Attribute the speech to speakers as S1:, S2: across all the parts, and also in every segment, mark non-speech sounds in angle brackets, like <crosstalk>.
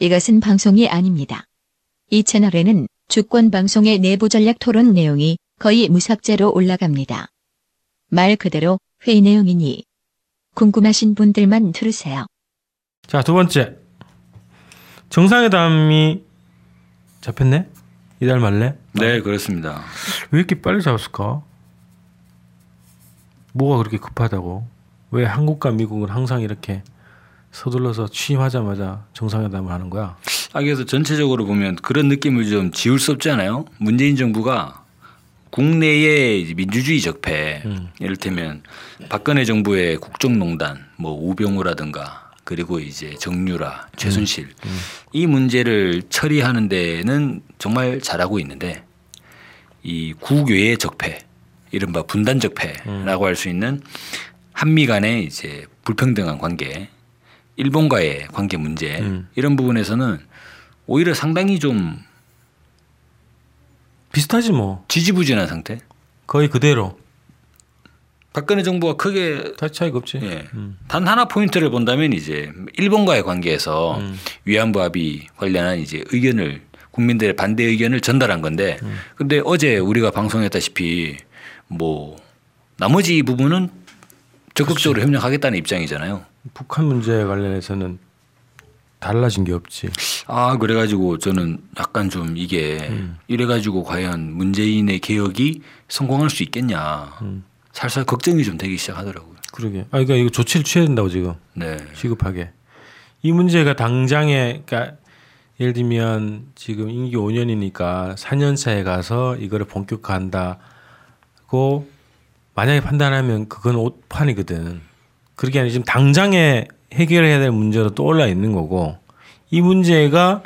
S1: 이것은 방송이 아닙니다. 이 채널에는 주권 방송의 내부 전략 토론 내용이 거의 무삭제로 올라갑니다. 말 그대로 회의 내용이니 궁금하신 분들만 들으세요.
S2: 자, 두 번째. 정상회담이 잡혔네? 이달 말래?
S3: 네, 그렇습니다.
S2: 왜 이렇게 빨리 잡았을까? 뭐가 그렇게 급하다고? 왜 한국과 미국은 항상 이렇게 서둘러서 취임하자마자 정상회담을 하는 거야?
S3: 아, 그래서 전체적으로 보면 그런 느낌을 좀 지울 수 없지 않아요? 문재인 정부가 국내의 민주주의 적폐,
S2: 음.
S3: 이를테면 박근혜 정부의 국정농단, 뭐 우병우라든가 그리고 이제 정유라, 최순실 이 문제를 처리하는 데는 정말 잘하고 있는데 이 국외의 적폐, 이른바 분단 적폐라고 할 수 있는 한미 간의 이제 불평등한 관계, 일본과의 관계 문제
S2: 음.
S3: 이런 부분에서는 오히려 상당히 좀
S2: 비슷하지 뭐.
S3: 지지부진한 상태.
S2: 거의 그대로.
S3: 박근혜 정부가 크게
S2: 다 차이가 없지.
S3: 예.
S2: 음.
S3: 단 하나 포인트를 본다면 이제 일본과의 관계에서
S2: 음.
S3: 위안부 합의 관련한 이제 의견을 국민들의 반대 의견을 전달한 건데 근데 어제 우리가 방송했다시피 뭐 나머지 부분은 적극적으로 협력하겠다는 입장이잖아요.
S2: 북한 문제 관련해서는 달라진 게 없지.
S3: 아 그래가지고 저는 약간 좀 이게
S2: 음.
S3: 이래가지고 과연 문재인의 개혁이 성공할 수 있겠냐
S2: 음.
S3: 살살 걱정이 좀 되기 시작하더라고요.
S2: 그러게. 아, 그러니까 이거 조치를 취해야 된다고 지금.
S3: 네.
S2: 시급하게. 이 문제가 당장에 그러니까 예를 들면 지금 임기 5년이니까 4년 차에 가서 이거를 본격화한다고 만약에 판단하면 그건 옷판이거든. 그렇게 아니라 지금 당장에 해결해야 될 문제로 떠올라 있는 거고 이 문제가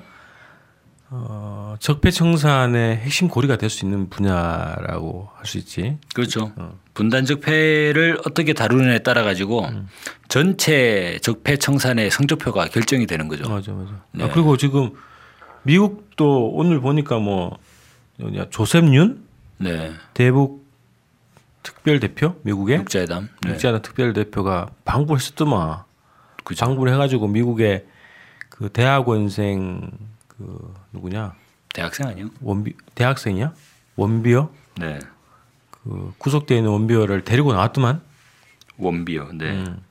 S2: 어, 적폐청산의 핵심 고리가 될 수 있는 분야라고 할 수 있지.
S3: 그렇죠.
S2: 어.
S3: 분단 적 폐를 어떻게 다루느냐에 따라 가지고
S2: 음.
S3: 전체 적폐 청산의 성적표가 결정이 되는 거죠.
S2: 맞아, 맞아.
S3: 네.
S2: 아, 그리고 지금 미국도 오늘 보니까 뭐 조셉 윤
S3: 네.
S2: 대북 특별 대표 미국의
S3: 육자회담. 네.
S2: 육자나 특별 대표가 방불했었더만
S3: 그죠.
S2: 방불 해가지고 미국의 그 대학원생 그 누구냐
S3: 대학생 아니요?
S2: 원비 대학생이야 원비어
S3: 네.
S2: 그 구속돼 있는 웜비어를 데리고 나왔더만
S3: 웜비어. 네.
S2: 음,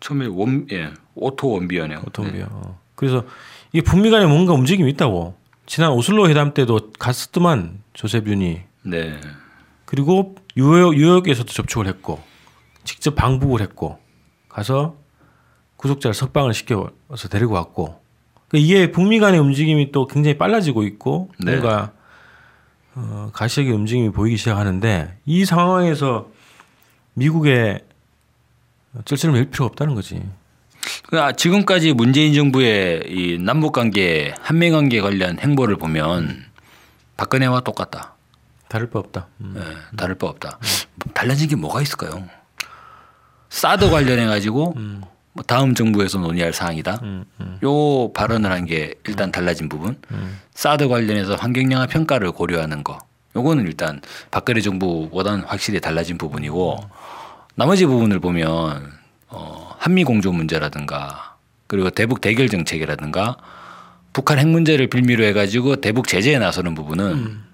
S3: 처음에 웜 예. 오토 웜비어네요.
S2: 오토 웜비어. 어. 그래서 이게 북미 간에 뭔가 움직임이 있다고 지난 오슬로 회담 때도 갔었더만 조셉 윤이
S3: 네. 네.
S2: 그리고 뉴욕, 뉴욕에서도 접촉을 했고 직접 방북을 했고 가서 구속자를 석방을 시켜서 데리고 왔고 그러니까 이게 북미 간의 움직임이 또 굉장히 빨라지고 있고
S3: 네.
S2: 뭔가 어, 가시적인 움직임이 보이기 시작하는데 이 상황에서 미국에 쩔쩔을 맬 필요가 없다는 거지.
S3: 그러니까 지금까지 문재인 정부의 이 남북 관계, 한미 관계 관련 행보를 보면 박근혜와 똑같다.
S2: 다를 바 없다. 음.
S3: 예, 다를 바 없다. 달라진 게 뭐가 있을까요? 사드 관련해 가지고 뭐 다음 정부에서 논의할 사항이다.
S2: 음, 음,
S3: 요 발언을 한 게 일단 달라진 부분.
S2: 음.
S3: 사드 관련해서 환경 영향 평가를 고려하는 거. 요거는 일단 박근혜 정부보다는 확실히 달라진 부분이고 나머지 부분을 보면 어, 한미 공조 문제라든가 그리고 대북 대결 정책이라든가 북한 핵 문제를 빌미로 해가지고 대북 제재에 나서는 부분은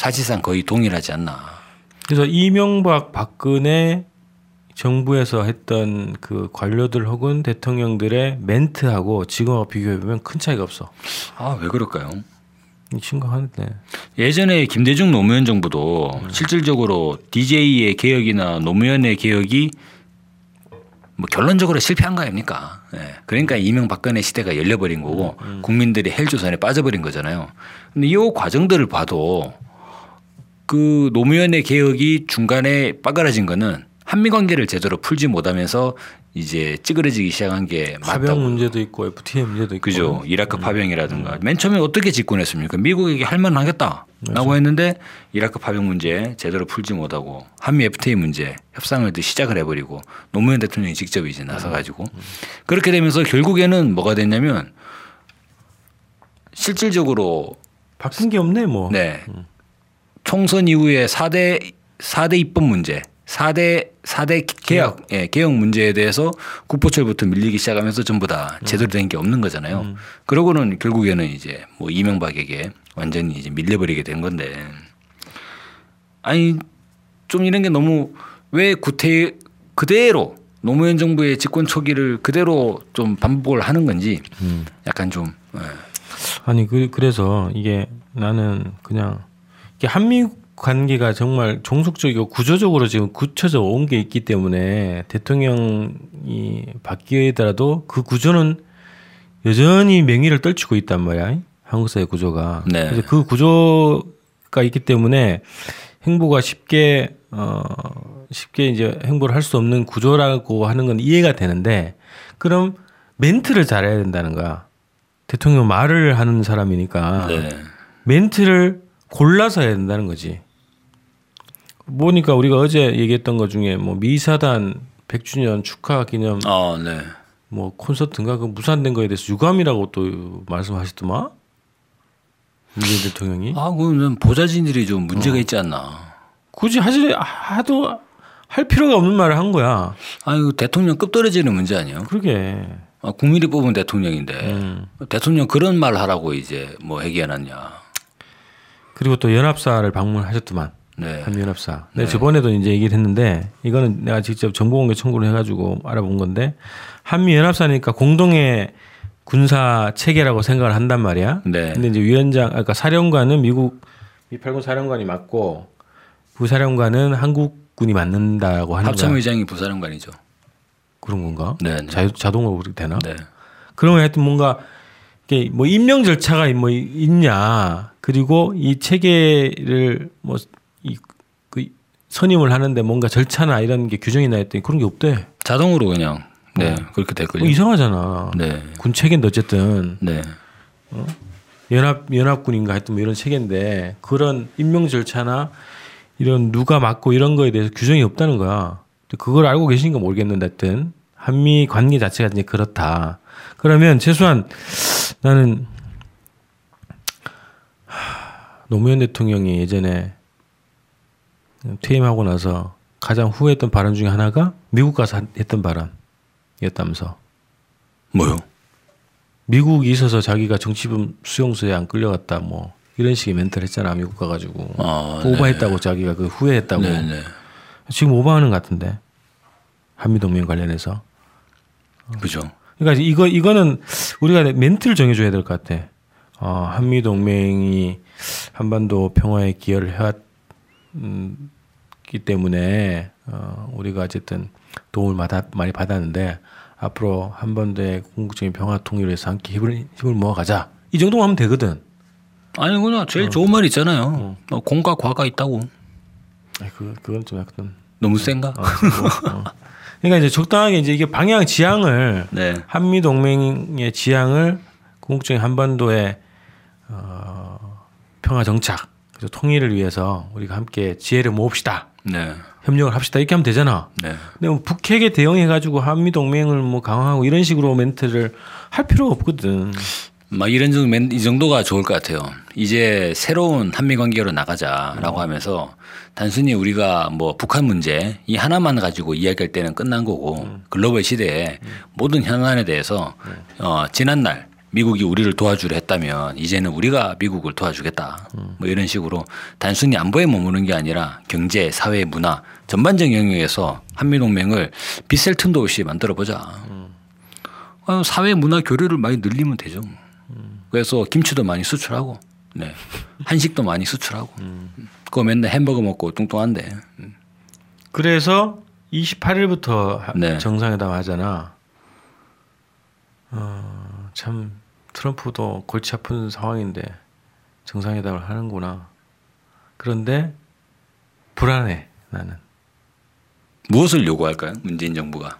S3: 사실상 거의 동일하지 않나.
S2: 그래서 이명박 박근혜 정부에서 했던 그 관료들 혹은 대통령들의 멘트하고 지금하고 비교해 보면 큰 차이가 없어.
S3: 아 왜 그럴까요?
S2: 심각한데.
S3: 예전에 김대중 노무현 정부도 실질적으로 DJ의 개혁이나 노무현의 개혁이 뭐 결론적으로 실패한 거 아닙니까? 예. 그러니까 이명박근혜 시대가 열려버린 거고 국민들이 헬조선에 빠져버린 거잖아요. 근데 이 과정들을 봐도 그 노무현의 개혁이 중간에 빠그라진 거는 한미 관계를 제대로 풀지 못하면서 이제 찌그러지기 시작한 게
S2: 파병
S3: 맞다고.
S2: 문제도 있고 FTA 문제도 있고.
S3: 그죠. 이라크 파병이라든가. 맨 처음에 어떻게 집권했습니까? 미국에게 할 만하겠다라고 했는데 이라크 파병 문제 제대로 풀지 못하고 한미 FTA 문제 협상을 또 시작을 해버리고 노무현 대통령이 직접 이제 나서 가지고 그렇게 되면서 결국에는 뭐가 됐냐면 실질적으로
S2: 바뀐 게 없네 뭐.
S3: 네. 총선 이후에 4대 4대 입법 문제, 4대 4대 개혁 예, 개혁 문제에 대해서 국보철부터 밀리기 시작하면서 전부 다 제대로 된 게 없는 거잖아요. 그러고는 결국에는 이제 뭐 이명박에게 완전히 이제 밀려버리게 된 건데. 아니 좀 이런 게 너무 왜 구태 그대로 노무현 정부의 집권 초기를 그대로 좀 반복을 하는 건지 약간 좀 예.
S2: 아니 그 그래서 이게 나는 그냥 한미 관계가 정말 종속적이고 구조적으로 지금 굳혀져 온 게 있기 때문에 대통령이 바뀌더라도 그 구조는 여전히 명의를 떨치고 있단 말이야. 한국 사회 구조가.
S3: 네.
S2: 그래서 그 구조가 있기 때문에 행보가 쉽게 어 쉽게 이제 행보를 할 수 없는 구조라고 하는 건 이해가 되는데 그럼 멘트를 잘해야 된다는 거야. 대통령 말을 하는 사람이니까
S3: 네.
S2: 멘트를 골라서 해야 된다는 거지. 보니까 우리가 어제 얘기했던 것 중에 뭐 미사단 100주년 축하 기념
S3: 아, 네.
S2: 뭐 콘서트인가 그 무산된 거에 대해서 유감이라고 또 말씀하셨더만 문재인 대통령이
S3: 아, 그건 보좌진들이 좀 문제가 있지 않나.
S2: 굳이 하지 하도 할 필요가 없는 말을 한 거야.
S3: 아, 이거 대통령급 떨어지는 문제 아니에요?
S2: 그러게.
S3: 아, 국민이 뽑은 대통령인데
S2: 음.
S3: 대통령 그런 말 하라고 이제 뭐 얘기해놨냐.
S2: 그리고 또 연합사를 방문하셨더만.
S3: 네.
S2: 한미연합사. 네. 저번에도 이제 얘기를 했는데 이거는 내가 직접 정보공개 청구를 해가지고 알아본 건데 한미연합사니까 공동의 군사 체계라고 생각을 한단 말이야.
S3: 네.
S2: 근데 이제 위원장, 아까 사령관은 미국 미팔군 사령관이 맞고 부사령관은 한국군이 맞는다고 하는 거야.
S3: 합참 의장이 부사령관이죠.
S2: 그런 건가?
S3: 네, 네.
S2: 자, 자동으로 그렇게 되나?
S3: 네.
S2: 그러면 하여튼 뭔가 이게 뭐 임명 절차가 뭐 있냐 그리고 이 체계를 뭐 이 그 선임을 하는데 뭔가 절차나 이런 게 규정이 나 했더니 그런 게 없대.
S3: 자동으로 그냥 네 그렇게
S2: 뭐
S3: 됐걸요.
S2: 이상하잖아.
S3: 네.
S2: 군 체계인데 어쨌든
S3: 네.
S2: 연합 연합군인가 하여튼 뭐 이런 체계인데 그런 임명 절차나 이런 누가 맡고 이런 거에 대해서 규정이 없다는 거야. 그걸 알고 계신가 모르겠는데 하여튼 한미 관계 자체가 이제 그렇다. 그러면 최소한 나는 하, 노무현 대통령이 예전에 퇴임하고 나서 가장 후회했던 발언 중에 하나가 미국 가서 했던 발언이었다면서.
S3: 뭐요?
S2: 미국이 있어서 자기가 정치범 수용소에 안 끌려갔다 뭐 이런 식의 멘트를 했잖아 미국 가가지고
S3: 아,
S2: 그 오바했다고 자기가 그 후회했다고
S3: 네, 네.
S2: 지금 오바하는 것 같은데 한미 동맹 관련해서
S3: 그죠.
S2: 그러니까 이거 이거는 우리가 멘트를 정해줘야 될 것 같아 어, 한미 동맹이 한반도 평화에 기여를 해왔기 때문에 어, 우리가 어쨌든 도움을 받아, 많이 받았는데 앞으로 한반도의 궁극적인 평화 통일을 위해서 함께 힘을, 힘을 모아가자. 이 정도만 하면 되거든.
S3: 아니 그냥 제일 좋은 말 있잖아요. 어, 공과 과가 있다고.
S2: 그, 그건 좀 약간.
S3: 너무 센가?
S2: 어, 뭐, 어. <laughs> 그러니까 이제 적당하게 이제 이게 방향 지향을
S3: 네.
S2: 한미 동맹의 지향을 궁극적인 한반도의 어, 평화 정착 그리고 통일을 위해서 우리가 함께 지혜를 모읍시다.
S3: 네.
S2: 협력을 합시다. 이렇게 하면 되잖아.
S3: 네.
S2: 근데 뭐 북핵에 대응해 가지고 한미 동맹을 뭐 강화하고 이런 식으로 멘트를 할 필요가 없거든.
S3: 막 이런 정도 멘- 이 정도가 좋을 것 같아요. 이제 새로운 한미 관계로 나가자라고 하면서 단순히 우리가 뭐 북한 문제 이 하나만 가지고 이야기할 때는 끝난 거고 글로벌 시대에 모든 현안에 대해서 어 지난 날 미국이 우리를 도와주려 했다면 이제는 우리가 미국을 도와주겠다. 뭐 이런 식으로 단순히 안보에 머무는 게 아니라 경제, 사회, 문화 전반적인 영역에서 한미 동맹을 빗셀 틈도 없이 만들어 보자. 어, 사회 문화 교류를 많이 늘리면 되죠. 그래서 김치도 많이 수출하고, 네. 한식도 많이 수출하고. 그거 맨날 햄버거 먹고 뚱뚱한데.
S2: 그래서 28일부터
S3: 네.
S2: 정상회담 하잖아. 어, 참 트럼프도 골치 아픈 상황인데 정상회담을 하는구나. 그런데 불안해 나는.
S3: 무엇을 요구할까요? 문재인 정부가.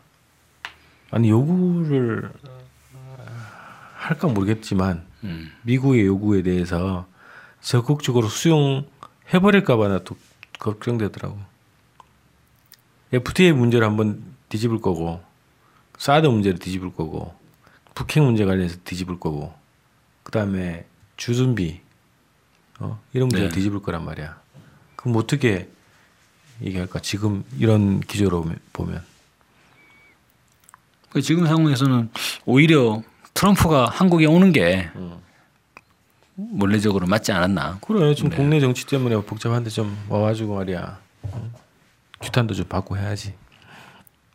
S2: 아니 요구를 할까 모르겠지만
S3: 음.
S2: 미국의 요구에 대해서 적극적으로 수용해 버릴까봐 나 또 걱정되더라고. FTA 문제를 한번 뒤집을 거고 사드 문제를 뒤집을 거고 북핵 문제 관련해서 뒤집을 거고 그 다음에 주둔비 어? 이런 문제를
S3: 네.
S2: 뒤집을 거란 말이야. 그럼 어떻게 얘기할까? 지금 이런 기조로 보면.
S3: 그 지금 상황에서는 오히려 트럼프가 한국에 오는 게 원래적으로 맞지 않았나.
S2: 그래 지금 국내 정치 때문에 복잡한데 좀 와가지고 말이야. 어? 규탄도 좀 받고 해야지.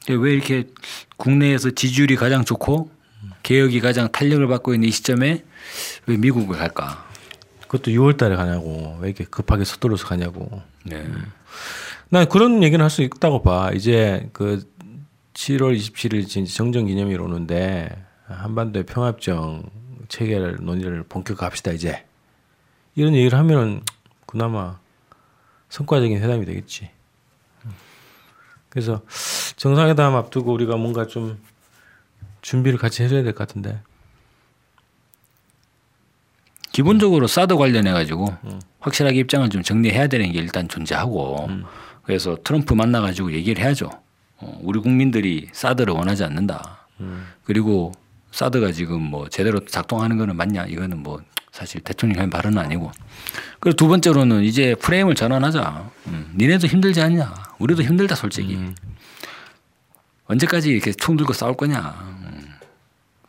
S3: 왜 이렇게 국내에서 지지율이 가장 좋고 개혁이 가장 탄력을 받고 있는 이 시점에 왜 미국을 갈까?
S2: 그것도 6월달에 가냐고 왜 이렇게 급하게 서둘러서 가냐고.
S3: 네.
S2: 난 그런 얘기는 할 수 있다고 봐. 이제 그 7월 27일 진짜 정전기념일 오는데 한반도의 평화협정 체결 논의를 본격화합시다 이제 이런 얘기를 하면은 그나마 성과적인 회담이 되겠지. 그래서 정상회담 앞두고 우리가 뭔가 좀 준비를 같이 해줘야 될 것 같은데.
S3: 기본적으로 사드 관련해 가지고 확실하게 입장을 좀 정리해야 되는 게 일단 존재하고 그래서 트럼프 만나 가지고 얘기를 해야죠. 어, 우리 국민들이 사드를 원하지 않는다. 그리고 사드가 지금 뭐 제대로 작동하는 거는 맞냐? 이거는 뭐 사실 대통령의 발언은 아니고. 그리고 두 번째로는 이제 프레임을 전환하자. 음, 니네도 힘들지 않냐? 우리도 힘들다 솔직히. 언제까지 이렇게 총 들고 싸울 거냐? 음,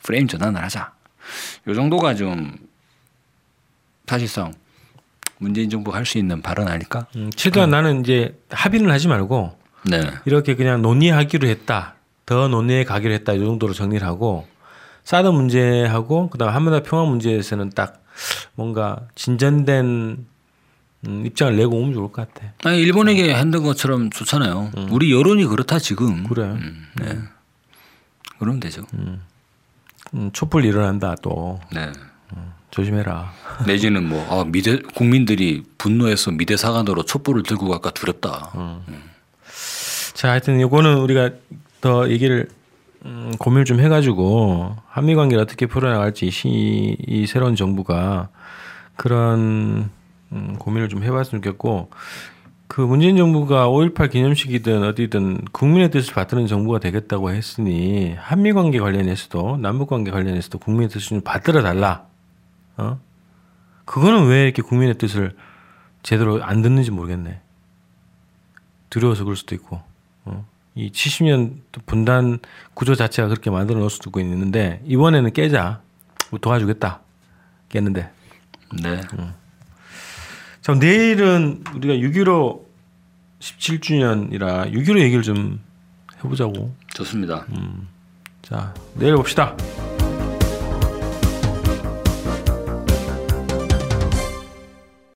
S3: 프레임 전환을 하자. 요 정도가 좀 사실상 문재인 정부가 할 수 있는 발언 아닐까?
S2: 음, 최대한 나는 이제 합의는 하지 말고
S3: 네.
S2: 이렇게 그냥 논의하기로 했다. 더 논의해 가기로 했다. 이 정도로 정리를 하고 사드 문제하고 그다음 한반도 평화 문제에서는 딱 뭔가 진전된 음, 입장을 내고 오면 좋을 것 같아.
S3: 아니 일본에게 했던 것처럼 좋잖아요. 우리 여론이 그렇다 지금.
S2: 그래.
S3: 음, 네. 그러면 되죠.
S2: 음, 촛불 일어난다 또
S3: 네.
S2: 조심해라. <laughs>
S3: 내지는 뭐 아, 미대 국민들이 분노해서 미대 사관으로 촛불을 들고 갈까 두렵다.
S2: 자, 하여튼 이거는 우리가 더 얘기를 음, 고민을 좀 해가지고 한미 관계를 어떻게 풀어나갈지 시, 이 새로운 정부가 그런 음, 고민을 좀 해봤으면 좋겠고 그 문재인 정부가 5.18 기념식이든 어디든 국민의 뜻을 받드는 정부가 되겠다고 했으니 한미 관계 관련해서도 남북 관계 관련해서도 국민의 뜻을 좀 받들어 달라. 어? 그거는 왜 이렇게 국민의 뜻을 제대로 안 듣는지 모르겠네. 두려워서 그럴 수도 있고. 어? 이 70년 분단 구조 자체가 그렇게 만들어 놓을 수도 있는데 이번에는 깨자. 뭐 도와주겠다. 깼는데.
S3: 네.
S2: 자, 내일은 우리가 6.15 17주년이라 6.15 얘기를 좀 해보자고.
S3: 좋습니다.
S2: 자, 내일 봅시다.